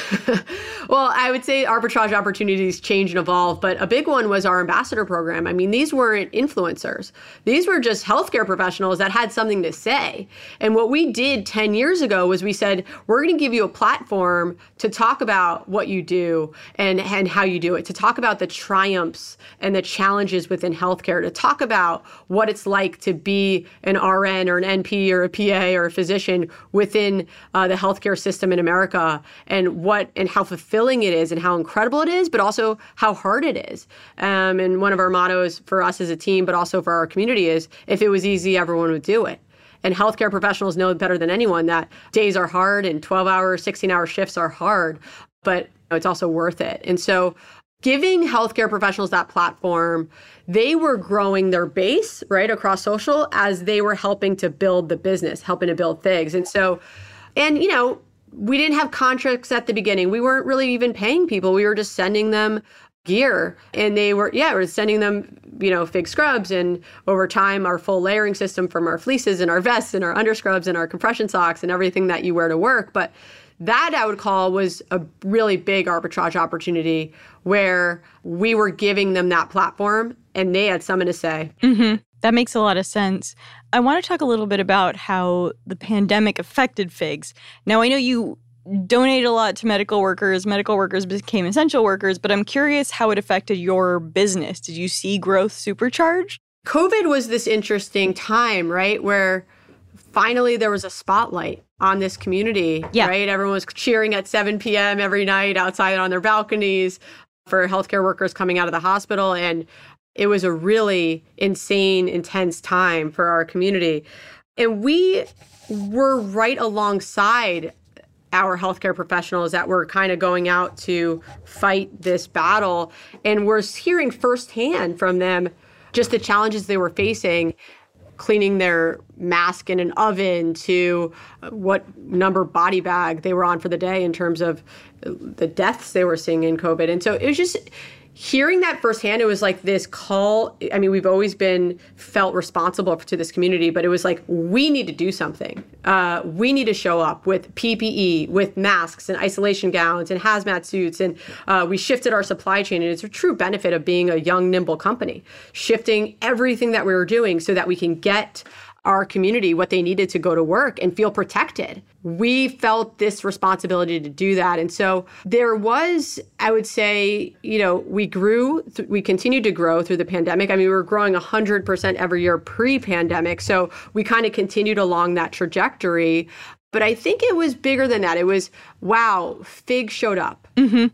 <laughs> well, I would say arbitrage opportunities change and evolve, but a big one was our ambassador program. I mean, these weren't influencers. These were just healthcare professionals that had something to say. And what we did 10 years ago was we said, we're going to give you a platform to talk about what you do and, and how you do it, to talk about the triumphs and the challenges within healthcare, to talk about what it's like to be an RN or an NP or a PA or a physician within uh, the healthcare system in America and what and how fulfilling it is and how incredible it is, but also how hard it is. Um, and one of our mottos for us as a team, but also for our community is if it was easy, everyone would do it. And healthcare professionals know better than anyone that days are hard and 12 hour, 16 hour shifts are hard, but it's also worth it. And so giving healthcare professionals that platform, they were growing their base right across social as they were helping to build the business, helping to build things. And so, and you know, we didn't have contracts at the beginning. We weren't really even paying people. We were just sending them gear and they were yeah, we are sending them, you know, fig scrubs and over time our full layering system from our fleeces and our vests and our underscrubs and our compression socks and everything that you wear to work. But that I would call was a really big arbitrage opportunity where we were giving them that platform and they had something to say. Mm-hmm. That makes a lot of sense. I want to talk a little bit about how the pandemic affected FIGS. Now, I know you donated a lot to medical workers, medical workers became essential workers, but I'm curious how it affected your business. Did you see growth supercharged? COVID was this interesting time, right? Where finally there was a spotlight on this community, yeah. right? Everyone was cheering at 7 p.m. every night outside on their balconies for healthcare workers coming out of the hospital. And it was a really insane, intense time for our community. And we were right alongside our healthcare professionals that were kind of going out to fight this battle. And we're hearing firsthand from them just the challenges they were facing cleaning their mask in an oven to uh, what number body bag they were on for the day in terms of uh, the deaths they were seeing in COVID. And so it was just hearing that firsthand, it was like this call. I mean, we've always been felt responsible to this community, but it was like, we need to do something. Uh, we need to show up with PPE, with masks and isolation gowns and hazmat suits. And uh, we shifted our supply chain. And it's a true benefit of being a young, nimble company, shifting everything that we were doing so that we can get our community what they needed to go to work and feel protected. We felt this responsibility to do that. And so there was, I would say, you know, we grew, th- we continued to grow through the pandemic. I mean, we were growing 100% every year pre pandemic. So we kind of continued along that trajectory. But I think it was bigger than that. It was, wow, Fig showed up. Mm-hmm.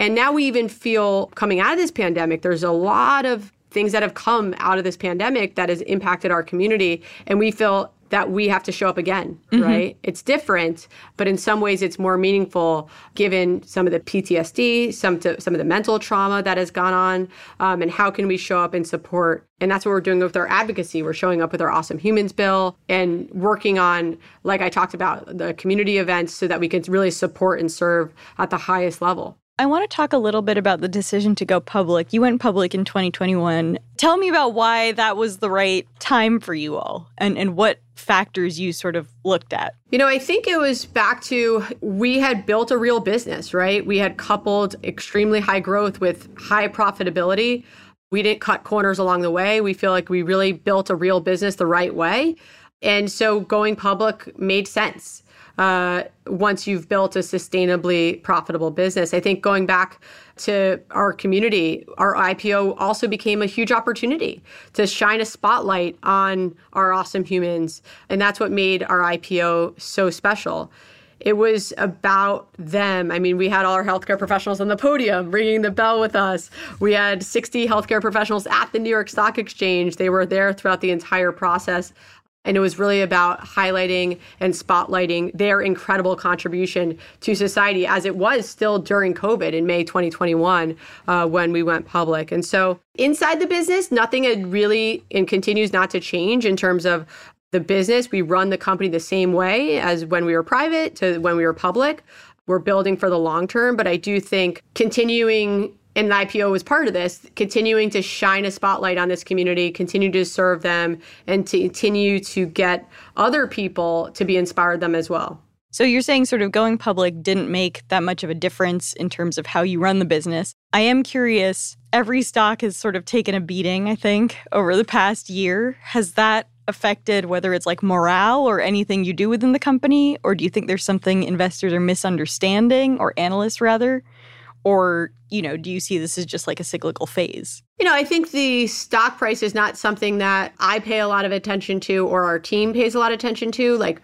And now we even feel coming out of this pandemic, there's a lot of things that have come out of this pandemic that has impacted our community. And we feel that we have to show up again, mm-hmm. right? It's different, but in some ways it's more meaningful given some of the PTSD, some to, some of the mental trauma that has gone on, um, and how can we show up and support? And that's what we're doing with our advocacy. We're showing up with our Awesome Humans Bill and working on, like I talked about, the community events so that we can really support and serve at the highest level. I want to talk a little bit about the decision to go public. You went public in 2021. Tell me about why that was the right time for you all and, and what factors you sort of looked at. You know, I think it was back to we had built a real business, right? We had coupled extremely high growth with high profitability. We didn't cut corners along the way. We feel like we really built a real business the right way. And so going public made sense uh, once you've built a sustainably profitable business. I think going back to our community, our IPO also became a huge opportunity to shine a spotlight on our awesome humans. And that's what made our IPO so special. it was about them. I mean, we had all our healthcare professionals on the podium ringing the bell with us. We had 60 healthcare professionals at the New York Stock Exchange. They were there throughout the entire process. And it was really about highlighting and spotlighting their incredible contribution to society as it was still during COVID in May 2021 uh, when we went public. And so inside the business, nothing had really and continues not to change in terms of the business. We run the company the same way as when we were private to when we were public. We're building for the long term, but I do think continuing and the IPO was part of this, continuing to shine a spotlight on this community, continue to serve them, and to continue to get other people to be inspired them as well. So you're saying sort of going public didn't make that much of a difference in terms of how you run the business. I am curious, every stock has sort of taken a beating, I think, over the past year. Has that affected whether it's like morale or anything you do within the company? Or do you think there's something investors are misunderstanding or analysts rather? Or, you know, do you see this as just like a cyclical phase? You know, I think the stock price is not something that I pay a lot of attention to or our team pays a lot of attention to. Like,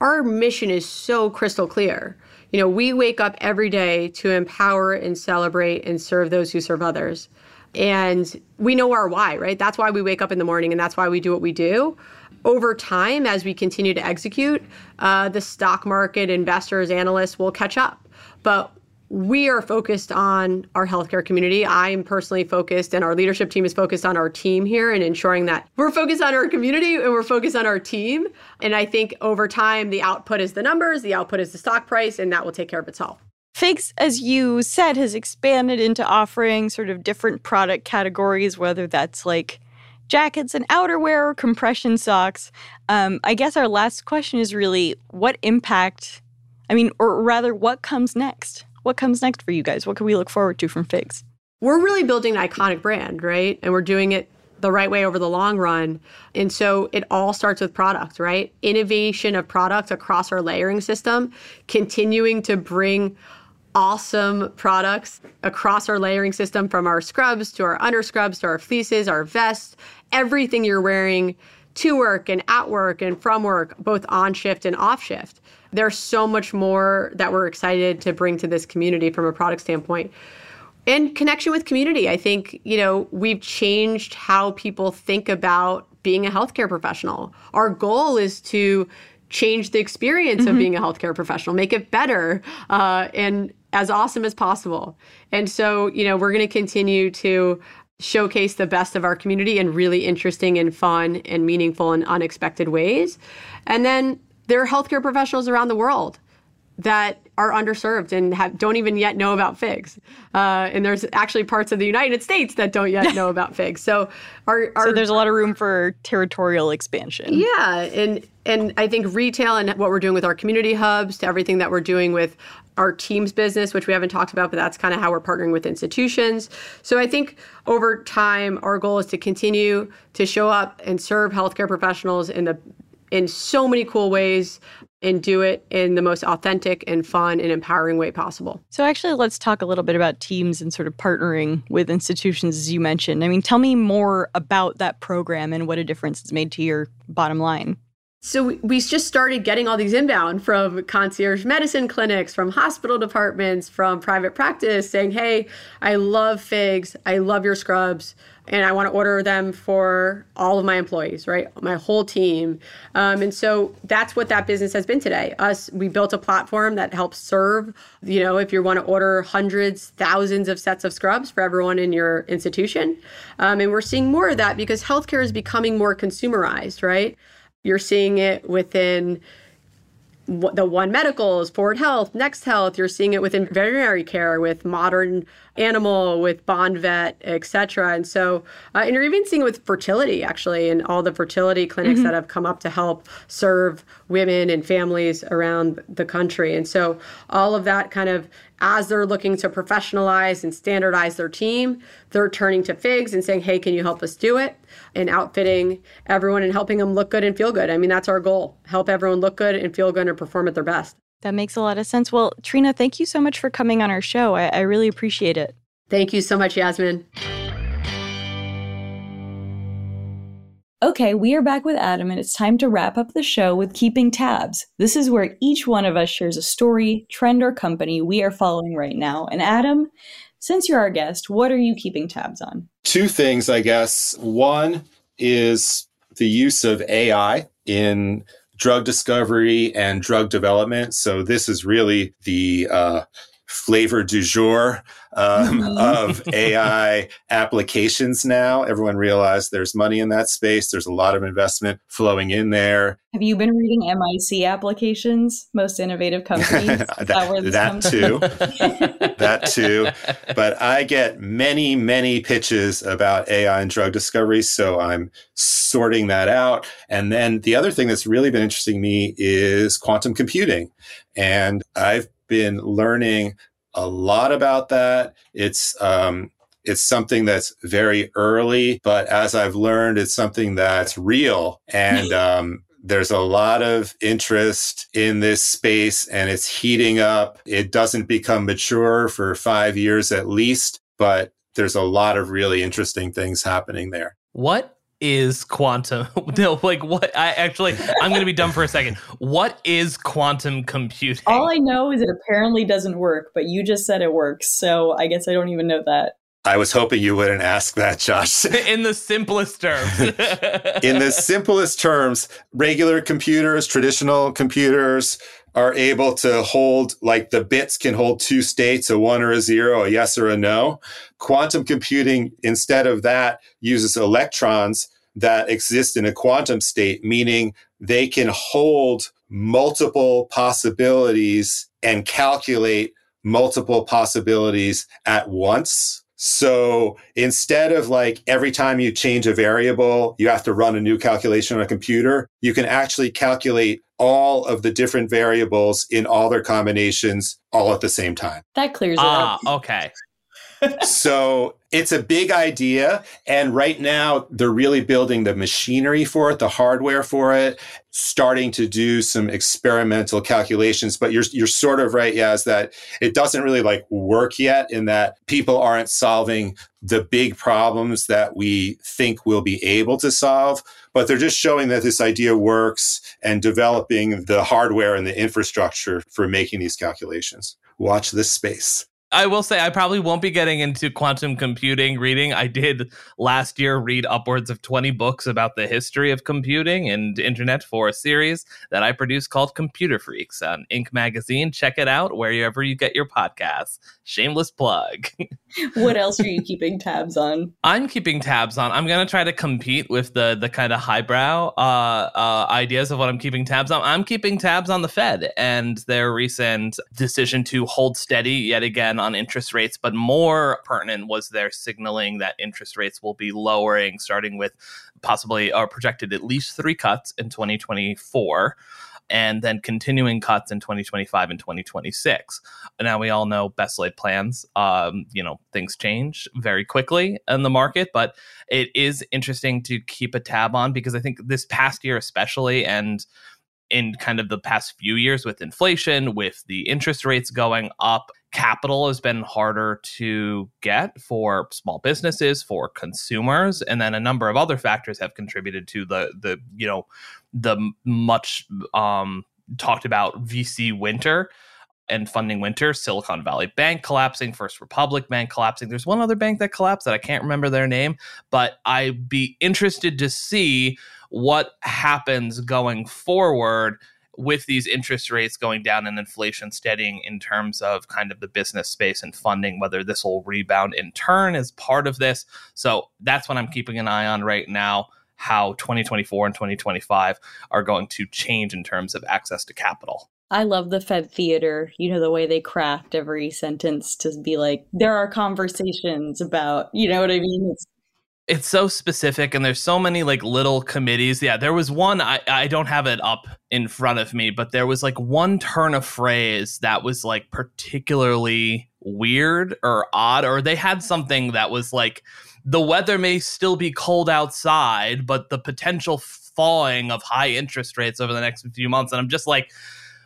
our mission is so crystal clear. You know, we wake up every day to empower and celebrate and serve those who serve others. And we know our why, right? That's why we wake up in the morning and that's why we do what we do. Over time, as we continue to execute, uh, the stock market, investors, analysts will catch up. But we are focused on our healthcare community. I'm personally focused, and our leadership team is focused on our team here and ensuring that we're focused on our community and we're focused on our team. And I think over time, the output is the numbers, the output is the stock price, and that will take care of itself. Figs, as you said, has expanded into offering sort of different product categories, whether that's like jackets and outerwear or compression socks. Um, I guess our last question is really what impact, I mean, or rather, what comes next? What comes next for you guys? What can we look forward to from Figs? We're really building an iconic brand, right? And we're doing it the right way over the long run. And so it all starts with product, right? Innovation of products across our layering system, continuing to bring awesome products across our layering system from our scrubs to our underscrubs to our fleeces, our vests, everything you're wearing to work and at work and from work, both on shift and off shift. There's so much more that we're excited to bring to this community from a product standpoint. And connection with community. I think, you know, we've changed how people think about being a healthcare professional. Our goal is to change the experience mm-hmm. of being a healthcare professional, make it better uh, and as awesome as possible. And so, you know, we're going to continue to showcase the best of our community in really interesting and fun and meaningful and unexpected ways. And then there are healthcare professionals around the world that are underserved and have, don't even yet know about figs. Uh, and there's actually parts of the United States that don't yet know <laughs> about figs. So, our, our, so there's a lot of room for territorial expansion. Yeah, and and I think retail and what we're doing with our community hubs to everything that we're doing with our teams business, which we haven't talked about, but that's kind of how we're partnering with institutions. So I think over time, our goal is to continue to show up and serve healthcare professionals in the in so many cool ways and do it in the most authentic and fun and empowering way possible. So, actually, let's talk a little bit about teams and sort of partnering with institutions, as you mentioned. I mean, tell me more about that program and what a difference it's made to your bottom line. So we just started getting all these inbound from concierge medicine clinics, from hospital departments, from private practice saying, Hey, I love figs. I love your scrubs. And I want to order them for all of my employees, right? My whole team. Um, and so that's what that business has been today. Us, we built a platform that helps serve, you know, if you want to order hundreds, thousands of sets of scrubs for everyone in your institution. Um, and we're seeing more of that because healthcare is becoming more consumerized, right? You're seeing it within the One Medicals, Forward Health, Next Health. You're seeing it within veterinary care with Modern Animal, with Bond Vet, etc. And so, uh, and you're even seeing it with fertility actually, and all the fertility clinics mm-hmm. that have come up to help serve women and families around the country. And so, all of that kind of as they're looking to professionalize and standardize their team, they're turning to FIGS and saying, hey, can you help us do it? And outfitting everyone and helping them look good and feel good. I mean, that's our goal help everyone look good and feel good and perform at their best. That makes a lot of sense. Well, Trina, thank you so much for coming on our show. I, I really appreciate it. Thank you so much, Yasmin. Okay, we are back with Adam, and it's time to wrap up the show with keeping tabs. This is where each one of us shares a story, trend, or company we are following right now. And Adam, since you're our guest, what are you keeping tabs on? Two things, I guess. One is the use of AI in drug discovery and drug development. So this is really the uh, flavor du jour um, <laughs> of AI applications now. Everyone realized there's money in that space. There's a lot of investment flowing in there. Have you been reading MIC applications, most innovative <laughs> companies? that, that, that too. <laughs> that too. But I get many, many pitches about AI and drug discovery. So I'm sorting that out. And then the other thing that's really been interesting me is quantum computing. And I've been learning a lot about that. It's um, it's something that's very early, but as I've learned, it's something that's real. And <laughs> um, there's a lot of interest in this space and it's heating up. It doesn't become mature for five years at least, but there's a lot of really interesting things happening there. What is quantum? <laughs> No like what i actually i'm going to be dumb for a second. What is quantum computing? All i know is it apparently doesn't work but you just said it works so i guess i don't even know that I was hoping you wouldn't ask that, Josh. <laughs> In the simplest terms. <laughs> In the simplest terms, regular computers, traditional computers are able to hold, like the bits can hold two states, a one or a zero, a yes or a no. Quantum computing, instead of that, uses electrons that exist in a quantum state, meaning they can hold multiple possibilities and calculate multiple possibilities at once so instead of like every time you change a variable, you have to run a new calculation on a computer, you can actually calculate all of the different variables in all their combinations all at the same time. That clears it ah, up. okay so it's a big idea. And right now, they're really building the machinery for it, the hardware for it, starting to do some experimental calculations. But you're, you're sort of right, is that it doesn't really like work yet in that people aren't solving the big problems that we think we'll be able to solve. But they're just showing that this idea works and developing the hardware and the infrastructure for making these calculations. Watch this space. I will say I probably won't be getting into quantum computing reading. I did last year read upwards of 20 books about the history of computing and internet for a series that I produced called Computer Freaks on Inc. magazine. Check it out wherever you get your podcasts. Shameless plug. <laughs> what else are you keeping tabs on? I'm keeping tabs on. I'm going to try to compete with the the kind of highbrow uh, uh, ideas of what I'm keeping tabs on. I'm keeping tabs on the Fed and their recent decision to hold steady yet again on interest rates, but more pertinent was their signaling that interest rates will be lowering, starting with possibly or projected at least three cuts in 2024 and then continuing cuts in 2025 and 2026. Now we all know best laid plans. Um, you know things change very quickly in the market, but it is interesting to keep a tab on because I think this past year, especially, and in kind of the past few years with inflation, with the interest rates going up, capital has been harder to get for small businesses, for consumers, and then a number of other factors have contributed to the the you know the much um, talked about VC winter and funding winter, Silicon Valley Bank collapsing, First Republic Bank collapsing. There's one other bank that collapsed that I can't remember their name, but I'd be interested to see what happens going forward with these interest rates going down and inflation steadying in terms of kind of the business space and funding, whether this will rebound in turn as part of this. So that's what I'm keeping an eye on right now. How 2024 and 2025 are going to change in terms of access to capital. I love the Fed theater, you know, the way they craft every sentence to be like, there are conversations about, you know what I mean? It's it's so specific and there's so many like little committees yeah there was one I, I don't have it up in front of me but there was like one turn of phrase that was like particularly weird or odd or they had something that was like the weather may still be cold outside but the potential falling of high interest rates over the next few months and i'm just like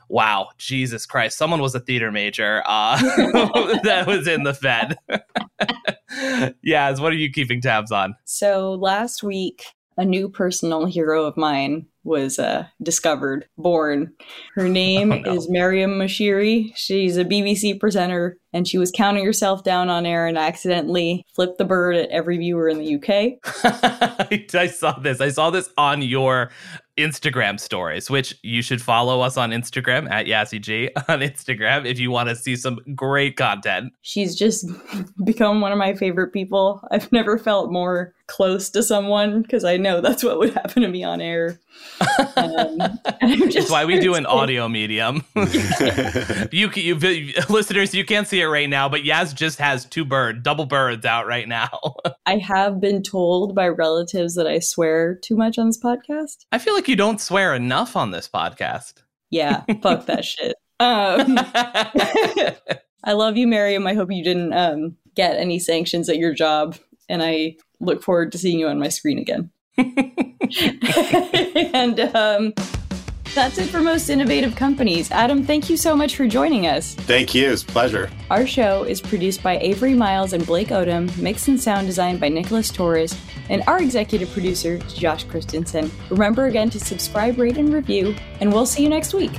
wow, Jesus Christ, someone was a theater major uh, <laughs> that was in the Fed. <laughs> yeah, what are you keeping tabs on? So last week, a new personal hero of mine was uh, discovered, born. Her <laughs> name Oh, no. is Maryam Moshiri. She's a BBC presenter, and she was counting herself down on air and accidentally flipped the bird at every viewer in the UK. <laughs> I saw this. I saw this on your Instagram stories, which you should follow us on Instagram at YassiG on Instagram if you want to see some great content. She's just <laughs> become one of my favorite people. I've never felt more close to someone because I know that's what would happen to me on air. <laughs> Um, It's why we do an audio medium. you, can- you, listeners, you can't see it right now, but Yaz just has two bird, double birds out right now. <laughs> I have been told by relatives that I swear too much on this podcast. I feel like you don't swear enough on this podcast. Yeah, fuck that <laughs> shit. Um, <laughs> I love you, Maryam. I hope you didn't um, get any sanctions at your job, and I look forward to seeing you on my screen again. and um, that's it for most innovative companies. Adam, thank you so much for joining us. Thank you. It's a pleasure. Our show is produced by Avery Miles and Blake Odom, mixed and sound designed by Nicholas Torres, and our executive producer is Josh Christensen. Remember again to subscribe, rate, and review, and we'll see you next week.